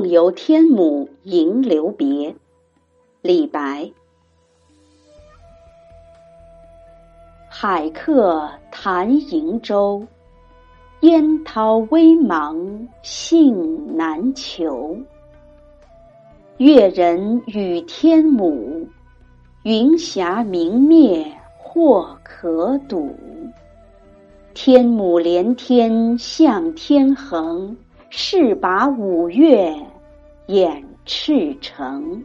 梦游天姥迎留别，李白。海客谈瀛洲，烟涛微茫信难求。越人语天姥，云霞明灭或可睹。天姥连天向天横，势拔五岳掩赤城。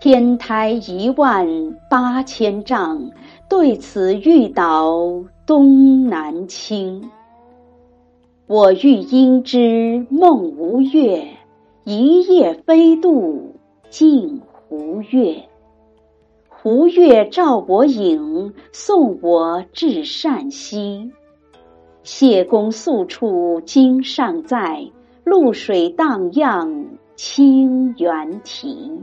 天台一万八千丈，对此欲倒东南倾。我欲因之梦吴越，一夜飞渡镜湖月。湖月照我影，送我至善溪。谢公宿处今尚在，露水荡漾清猿啼。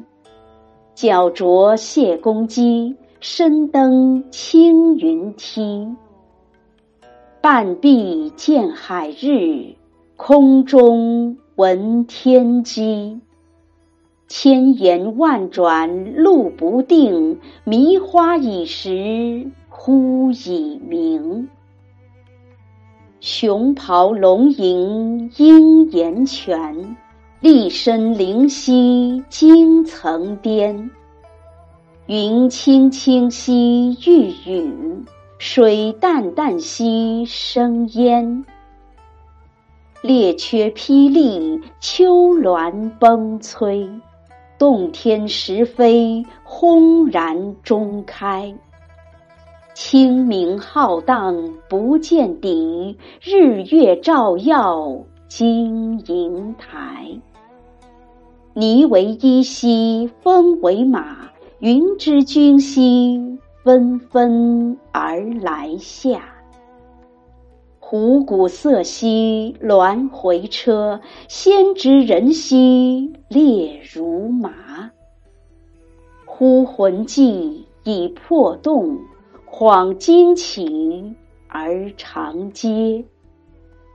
脚着谢公屐，身登青云梯。半壁见海日，空中闻天鸡。千言万转路不定，迷花倚石忽已明。熊咆龙吟鹰岩泉。栗深灵犀惊层巅，云青青兮欲雨，水淡淡兮生烟。列缺霹雳，丘峦崩摧，洞天石扉，轰然中开。清明浩荡不见底，日月照耀金银台。霓为衣兮风为马，云之君兮纷纷而来下。虎鼓瑟兮鸾回车，先知人兮列如麻。忽魂悸已魄动，恍惊起而长嗟。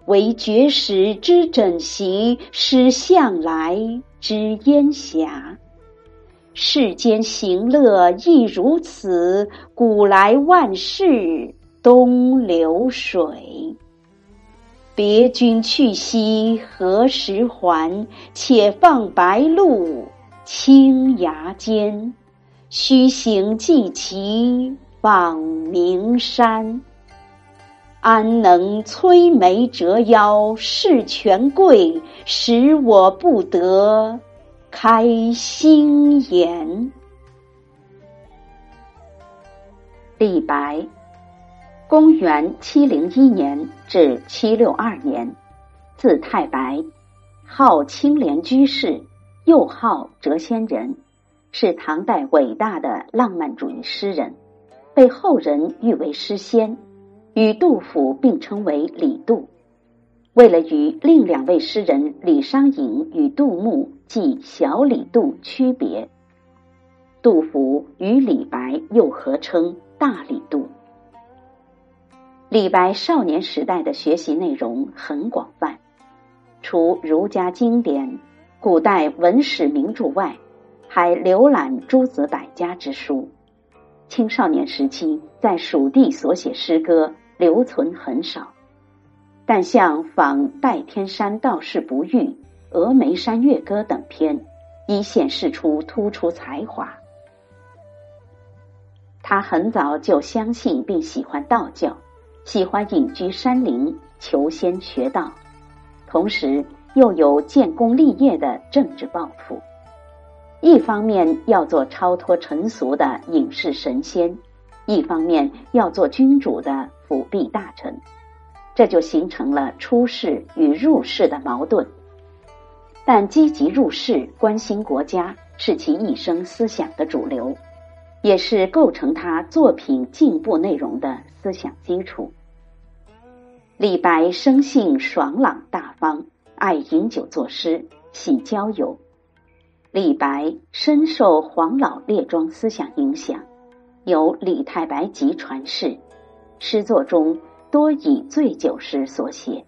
惟绝食之枕席，失向来。之烟霞，世间行乐亦如此。古来万事东流水。别君去兮何时还？且放白鹿青崖间。须行祭旗望明山。安能摧眉折腰事权贵，使我不得开心颜？李白，公元七零一年至七六二年，字太白，号青莲居士，又号谪仙人，是唐代伟大的浪漫主义诗人，被后人誉为诗仙。与杜甫并称为李杜，为了与另两位诗人李商隐与杜牧即小李杜区别，杜甫与李白又合称大李杜。李白少年时代的学习内容很广泛，除儒家经典、古代文史名著外，还浏览诸子百家之书。青少年时期在蜀地所写诗歌。留存很少，但像《访代天山道士不遇》《峨眉山月歌》等篇，已显示出突出才华。他很早就相信并喜欢道教，喜欢隐居山林求仙学道，同时又有建功立业的政治抱负。一方面要做超脱尘俗的隐士神仙，一方面要做君主的。辅弼大臣，这就形成了出世与入世的矛盾。但积极入世、关心国家是其一生思想的主流，也是构成他作品进步内容的思想基础。李白生性爽朗大方，爱饮酒作诗，喜交友。李白深受黄老列庄思想影响，有《李太白集》传世。诗作中多以醉酒诗所写，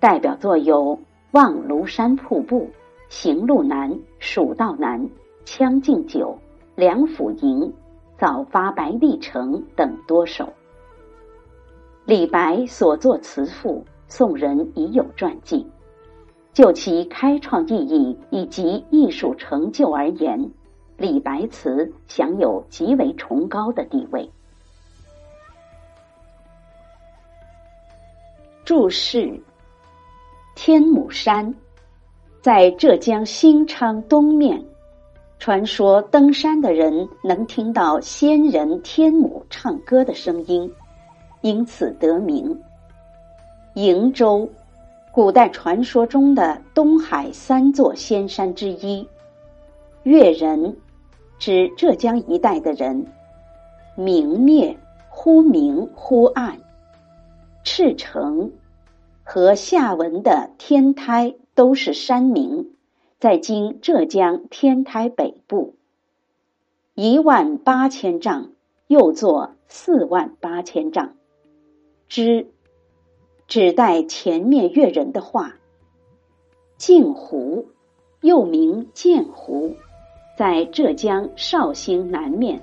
代表作有《望庐山瀑布、行路难、蜀道难、将进酒、梁甫吟、早发白帝城等多首。李白所作词赋，宋人已有传记。就其开创意义以及艺术成就而言，李白词享有极为崇高的地位。注释：天母山在浙江新昌东面，传说登山的人能听到仙人天母唱歌的声音，因此得名。瀛洲，古代传说中的东海三座仙山之一。越人，指浙江一带的人。明灭，忽明忽暗。赤城。和下文的天台都是山名，在今浙江天台北部。一万八千丈，又作四万八千丈。之，指代前面越人的话。镜湖，又名鉴湖，在浙江绍兴南面。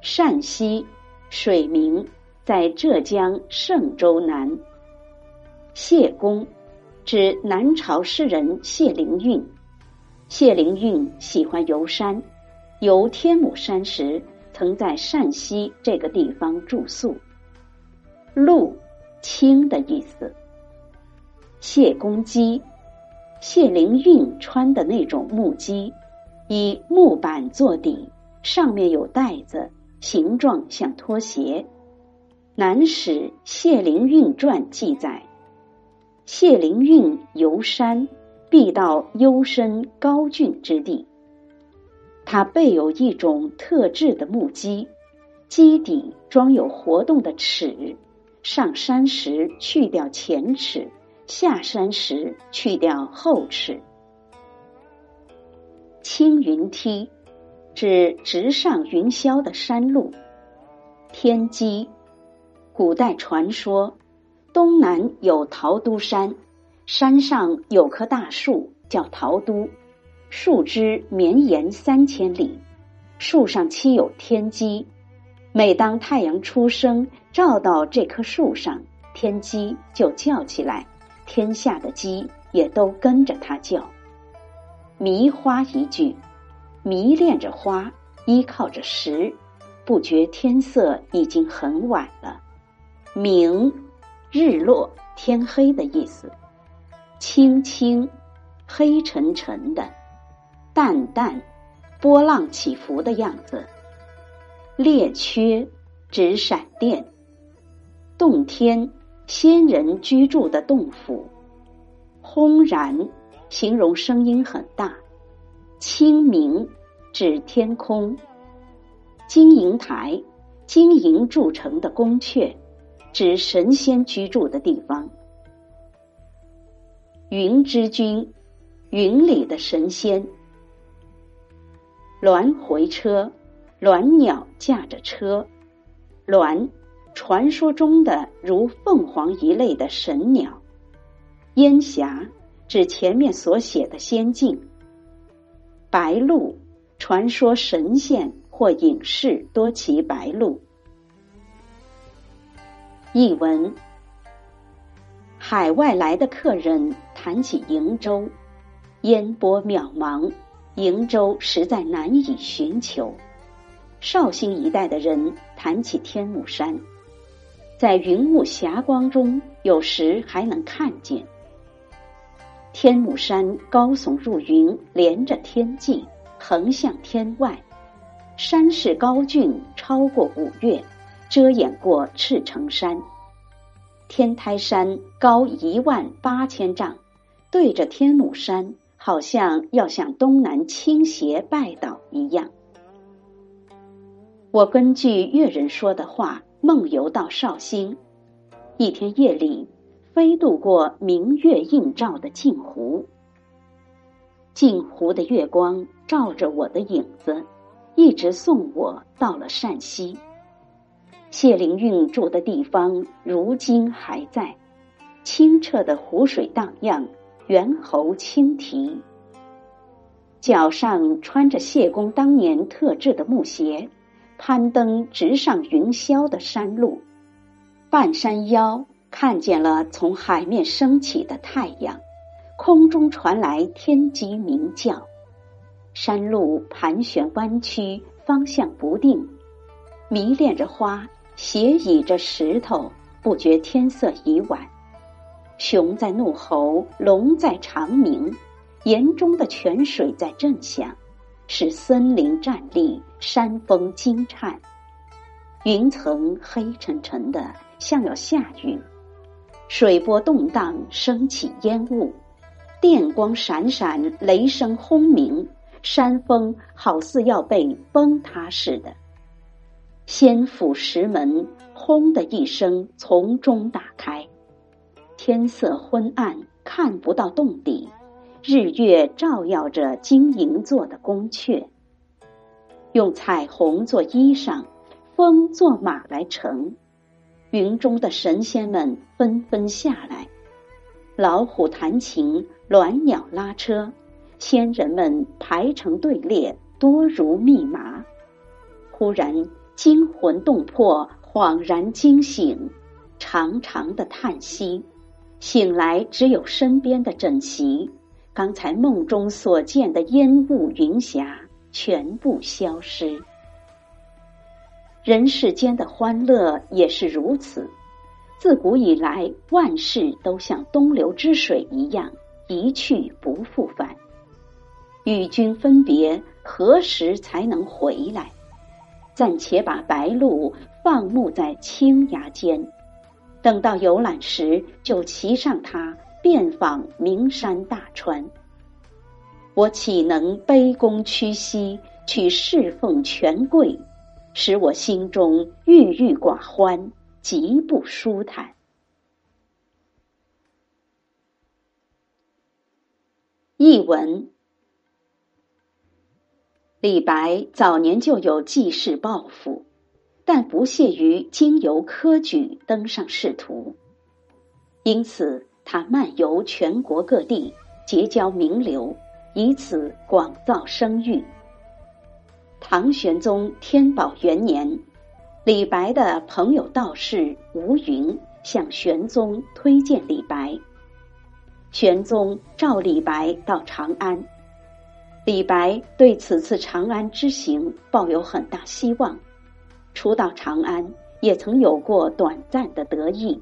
善溪，水名，在浙江嵊州南。谢公，指南朝诗人谢灵运。谢灵运喜欢游山，游天母山时，曾在善溪这个地方住宿。鹿，轻的意思。谢公屐，谢灵运穿的那种木屐，以木板做底，上面有带子，形状像拖鞋。《南史谢灵运传》记载。谢灵运游山，必到幽深高峻之地。他备有一种特制的木屐，屐底装有活动的齿，上山时去掉前齿，下山时去掉后齿。青云梯，指直上云霄的山路。天机，古代传说。东南有桃都山，山上有棵大树叫桃都，树枝绵延三千里，树上栖有天机。每当太阳出生照到这棵树上，天鸡就叫起来，天下的鸡也都跟着它叫。迷花一句，迷恋着花，依靠着石，不觉天色已经很晚了。明。日落天黑的意思，青青，黑沉沉的，淡淡，波浪起伏的样子。列缺指闪电，洞天，仙人居住的洞府。轰然，形容声音很大。清明，指天空。金银台，金银铸成的宫阙。指神仙居住的地方。云之君，云里的神仙。鸾回车，鸾鸟驾着车。鸾，传说中的如凤凰一类的神鸟。烟霞，指前面所写的仙境。白鹭，传说神仙或隐士多骑白鹭。译文：海外来的客人谈起瀛洲，烟波渺茫，瀛洲实在难以寻求。绍兴一带的人谈起天目山，在云雾霞光中，有时还能看见天目山高耸入云，连着天际，横向天外，山势高峻，超过五岳。遮掩过赤城山，天台山高一万八千丈，对着天姥山，好像要向东南倾斜拜倒一样。我根据越人说的话，梦游到绍兴。一天夜里，飞渡过明月映照的镜湖，镜湖的月光照着我的影子，一直送我到了陕西。谢灵运住的地方如今还在，清澈的湖水荡漾，猿猴轻啼。脚上穿着谢公当年特制的木鞋，攀登直上云霄的山路，半山腰看见了从海面升起的太阳，空中传来天鸡鸣叫，山路盘旋弯曲，方向不定，迷恋着花，斜倚着石头，不觉天色已晚。熊在怒吼，龙在长鸣。岩中的泉水在震响，使森林站立，山峰惊颤。云层黑沉沉的，像要下雨。水波动荡，升起烟雾，电光闪闪，雷声轰鸣，山峰好似要被崩塌似的。仙府石门轰的一声从中打开，天色昏暗，看不到洞底。日月照耀着金银做的宫阙，用彩虹做衣裳，风做马来乘。云中的神仙们纷纷下来，老虎弹琴，鸾鸟拉车，仙人们排成队列，多如密麻。忽然惊魂动魄，恍然惊醒，长长的叹息，醒来只有身边的枕席。刚才梦中所见的烟雾云霞全部消失。人世间的欢乐也是如此，自古以来，万事都像东流之水一样一去不复返。与君分别，何时才能回来？暂且把白鹭放牧在青崖间，等到游览时，就骑上它。遍访名山大川，我岂能卑躬屈膝去侍奉权贵，使我心中郁郁寡欢，极不舒坦。译文：李白早年就有济世抱负，但不屑于经由科举登上仕途，因此。他漫游全国各地，结交名流，以此广造声誉。唐玄宗天宝元年，李白的朋友道士吴云向玄宗推荐李白，玄宗召李白到长安。李白对此次长安之行抱有很大希望，初到长安也曾有过短暂的得意。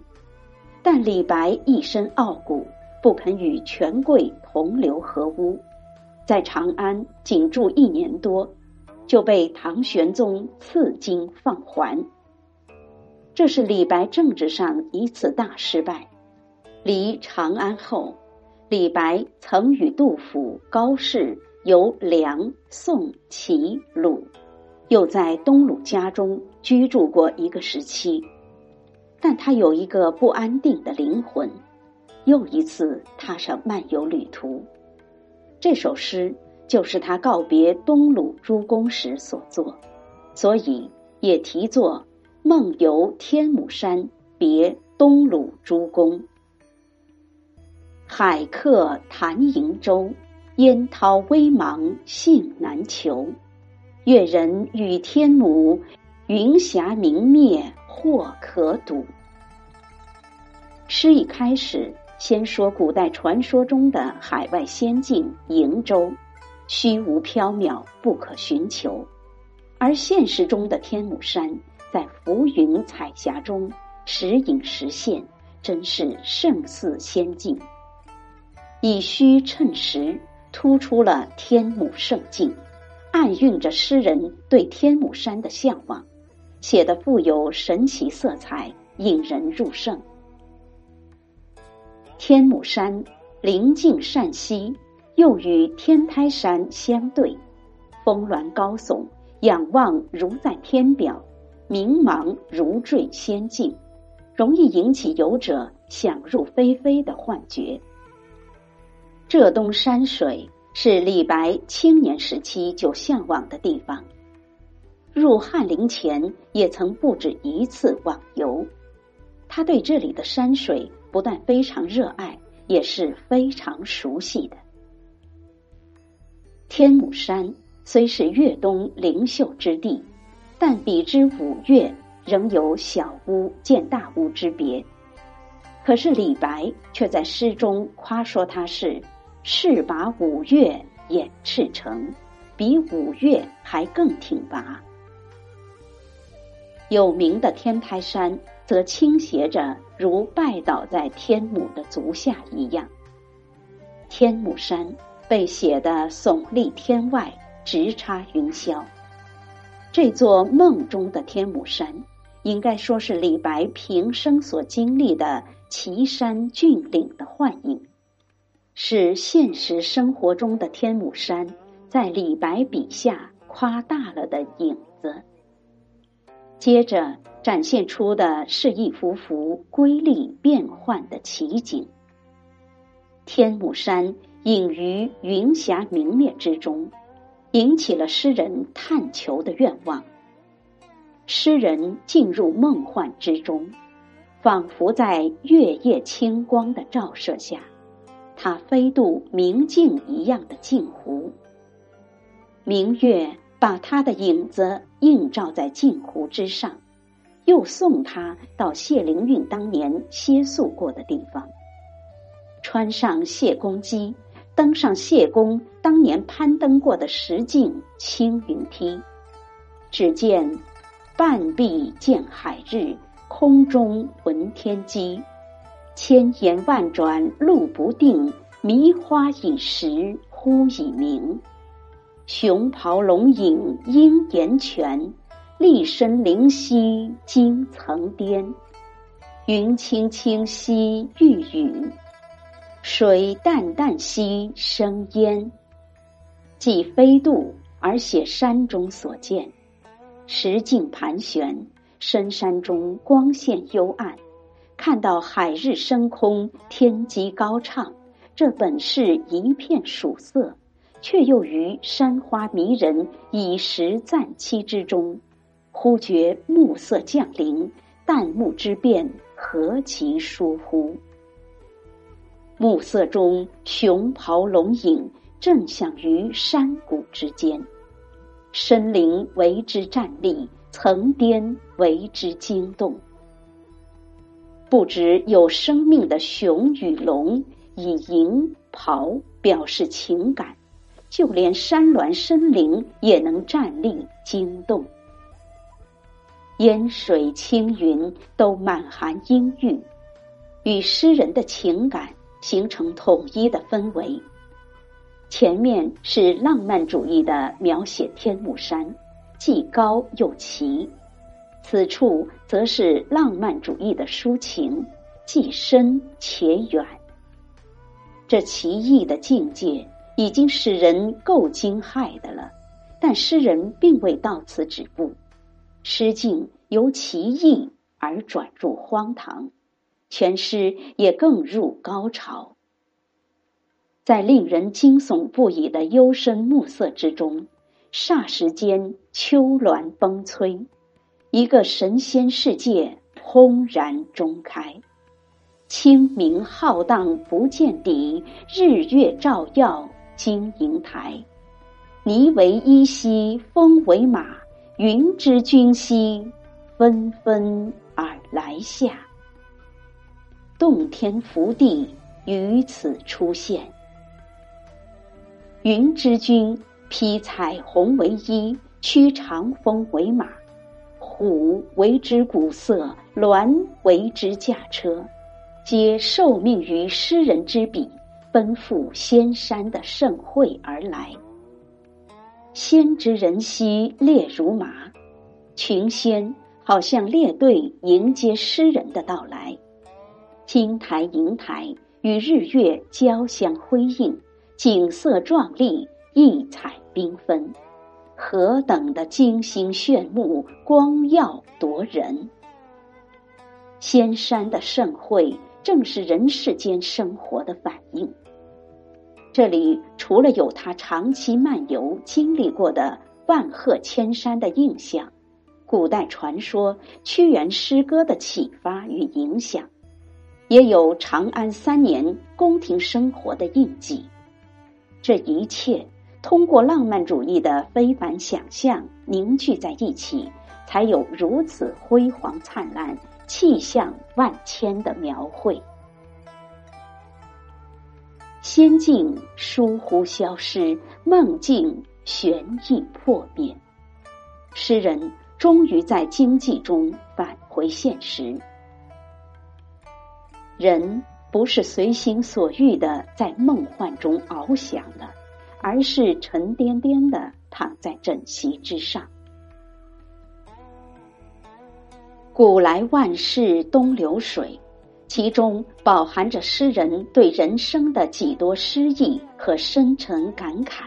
但李白一身傲骨，不肯与权贵同流合污，在长安仅住一年多，就被唐玄宗赐金放还。这是李白政治上一次大失败。离长安后，李白曾与杜甫、高适游梁、宋、齐、鲁，又在东鲁家中居住过一个时期。但他有一个不安定的灵魂，又一次踏上漫游旅途。这首诗就是他告别东鲁诸公时所作，所以也题作《梦游天姥山别东鲁诸公》。海客谈瀛洲，烟涛微茫信难求。越人语天姥，云霞明灭。或可睹。诗一开始，先说古代传说中的海外仙境瀛洲，虚无缥缈，不可寻求；而现实中的天姥山，在浮云彩霞中时隐时现，真是胜似仙境。以虚衬实，突出了天姥圣境，暗蕴着诗人对天姥山的向往。写的富有神奇色彩，引人入胜。天姥山临近善溪，又与天台山相对，峰峦高耸，仰望如在天表，明茫如坠仙境，容易引起游者想入非非的幻觉。浙东山水是李白青年时期就向往的地方。入翰林前，也曾不止一次网游。他对这里的山水不但非常热爱，也是非常熟悉的。天目山虽是粤东灵秀之地，但比之五岳，仍有小巫见大巫之别。可是李白却在诗中夸说他是“是把五岳掩赤城”，比五岳还更挺拔。有名的天台山则倾斜着，如拜倒在天母的足下一样。天母山被写的耸立天外，直插云霄。这座梦中的天母山，应该说是李白平生所经历的。奇山峻岭的幻影，是现实生活中的天母山在李白笔下夸大了的影子。接着展现出的是一幅幅瑰丽变幻的奇景。天目山隐于云霞明灭之中，引起了诗人探求的愿望。诗人进入梦幻之中。仿佛在月夜清光的照射下，他飞渡明镜一样的镜湖。明月把他的影子映照在镜湖之上，又送他到谢灵运当年歇宿过的地方，穿上谢公屐，登上谢公当年攀登过的石径青云梯，只见半壁见海日。空中闻天鸡，千言万转路不定，迷花已时忽已明。熊咆龙影鹰岩泉，立身灵犀惊层巅。云青青兮欲雨，水淡淡兮生烟。既飞渡而写山中所见，石径盘旋。深山中光线幽暗，看到海日升空，天机高畅，这本是一片曙色，却又于山花迷人、以时暂栖之中，忽觉暮色降临，旦暮之变何其疏忽！暮色中，熊咆龙影正响于山谷之间，深林为之站立。层巅为之惊动，不止有生命的熊与龙以银袍表示情感，就连山峦深林也能站立惊动。烟水青云都满含阴郁，与诗人的情感形成统一的氛围。前面是浪漫主义的描写天目山。既高又奇，此处则是浪漫主义的抒情，既深且远。这奇异的境界已经使人够惊骇的了，但诗人并未到此止步，诗境由奇异而转入荒唐，全诗也更入高潮。在令人惊悚不已的幽深暮色之中。霎时间，秋峦崩摧，一个神仙世界轰然中开。清明浩荡不见底，日月照耀金银台。霓为衣兮风为马，云之君兮纷纷而来下。洞天福地于此出现，云之君。披彩虹为衣，驱长风为马，虎为之鼓瑟，鸾为之驾车，皆受命于诗人之笔，奔赴仙山的盛会而来。仙之人兮列如麻，群仙好像列队迎接诗人的到来。金台银台与日月交相辉映，景色壮丽，异彩。缤纷，何等的惊心炫目，光耀夺人！仙山的盛会，正是人世间生活的反应。这里除了有他长期漫游经历过的万壑千山的印象，古代传说、屈原诗歌的启发与影响，也有长安三年宫廷生活的印记。这一切通过浪漫主义的非凡想象凝聚在一起，才有如此辉煌灿烂、气象万千的描绘。仙境疏忽消失，梦境悬意破灭，诗人。终于在经济中返回现实。人不是随心所欲的在梦幻中翱翔了，而是沉甸甸的躺在枕席之上。古来万事东流水，其中饱含着诗人对人生的几多诗意和深沉感慨。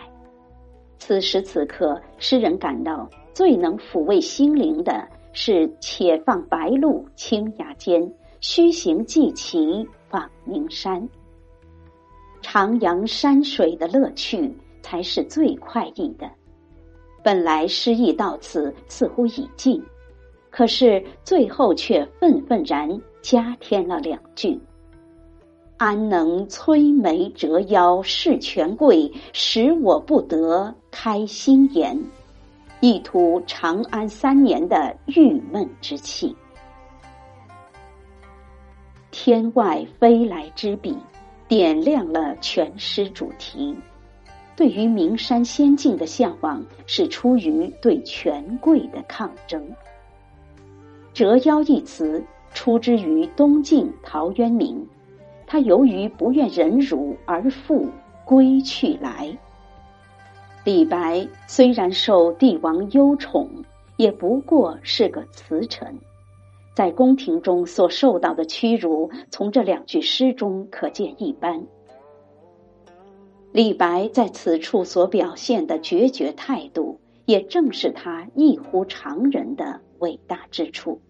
此时此刻，诗人感到。最能抚慰心灵的是“且放白鹿青崖间，须行即骑访名山”。徜徉山水的乐趣才是最快意的。本来诗意到此似乎已尽，可是最后却愤愤然加添了两句：“安能摧眉折腰事权贵，使我不得开心颜。”一吐长安三年的郁闷之气。天外飞来之笔，点亮了全诗主题。对于名山仙境的向往，是出于对权贵的抗争。折腰一词出之于东晋陶渊明，他由于不愿忍辱而复归去来。李白虽然受帝王优宠，也不过是个词臣，在宫廷中所受到的屈辱，从这两句诗中可见一斑。李白在此处所表现的决绝态度，也正是他异乎常人的伟大之处。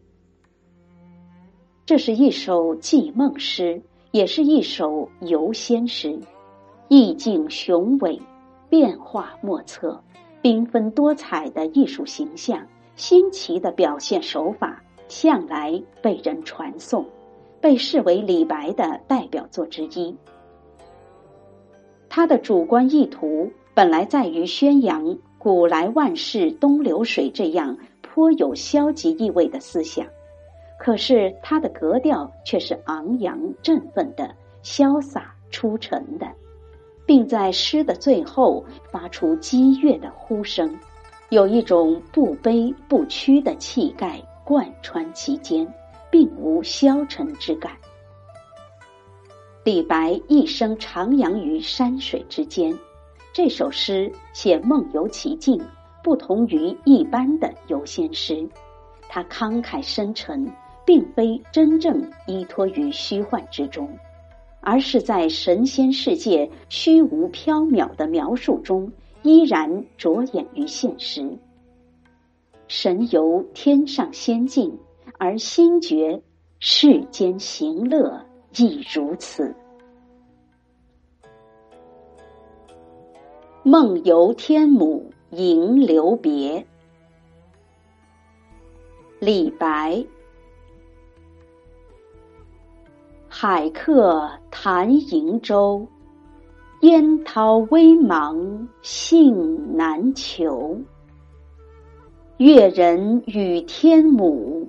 这是一首寄梦诗，也是一首游仙诗，意境雄伟。变化莫测，缤纷多彩的艺术形象，新奇的表现手法，向来被人传颂，被视为李白的代表作之一。他的主观意图本来在于宣扬“古来万事东流水”这样颇有消极意味的思想，可是他的格调却是昂扬振奋的、潇洒出尘的。并在诗的最后发出激越的呼声，有一种不卑不屈的气概贯穿其间，并无消沉之感。李白一生徜徉于山水之间，这首诗写梦游其境，不同于一般的游仙诗，他慷慨深沉，并非真正依托于虚幻之中。而是在神仙世界虚无缥缈的描述中，依然着眼于现实。神游天上仙境，而心觉世间行乐亦如此。梦游天姥迎留别，李白。海客谈瀛洲，烟涛微茫信难求。越人语天姥，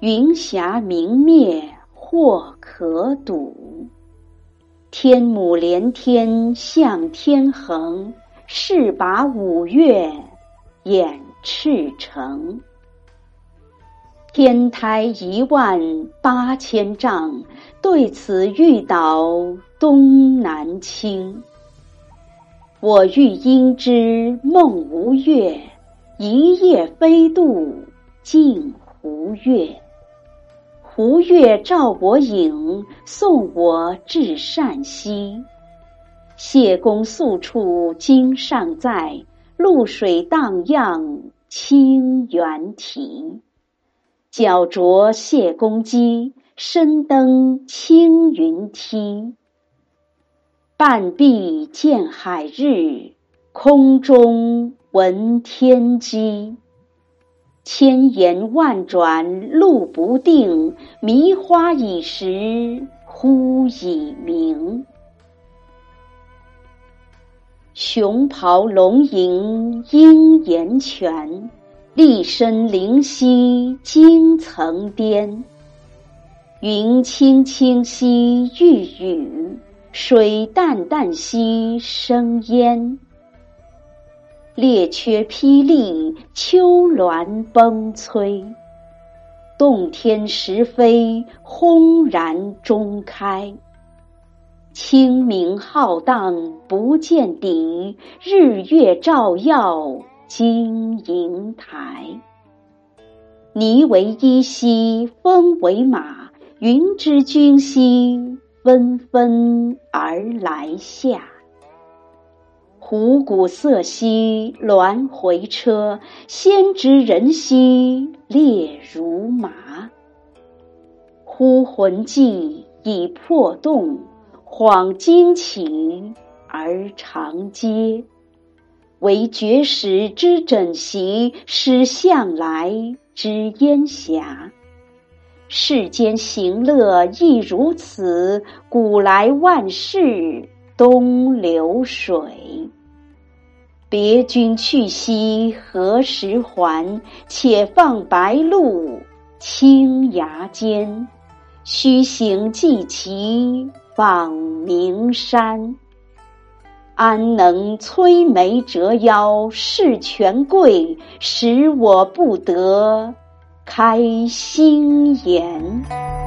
云霞明灭或可睹。天姥连天向天横，势拔五岳掩赤城。天台一万八千丈，对此欲倒东南倾。我欲应之梦吴越，一夜飞渡镜湖月。湖月照我影，送我至善溪。谢公宿处今尚在，渌水荡漾清猿啼。脚着谢公屐，身登青云梯。半壁见海日，空中闻天鸡。千言万转路不定，迷花已时忽已明。熊咆龙吟鹰岩泉，栗深灵犀惊层巅。云轻轻兮欲雨，水淡淡兮生烟。列缺霹雳，丘峦崩摧。洞天石扉，轰然中开。清明浩荡不见底，日月照耀金银台。霓为衣兮风为马，云之君兮纷纷而来下。虎鼓瑟兮鸾回车，先知人兮列如麻。忽魂悸以魄动，恍惊起而长嗟。惟觉时之枕席，失向来之烟霞。世间行乐亦如此，古来万事东流水。别君去兮何时还？且放白鹿青崖间。须行即骑访名山。安能摧眉折腰事权贵，使我不得开心颜。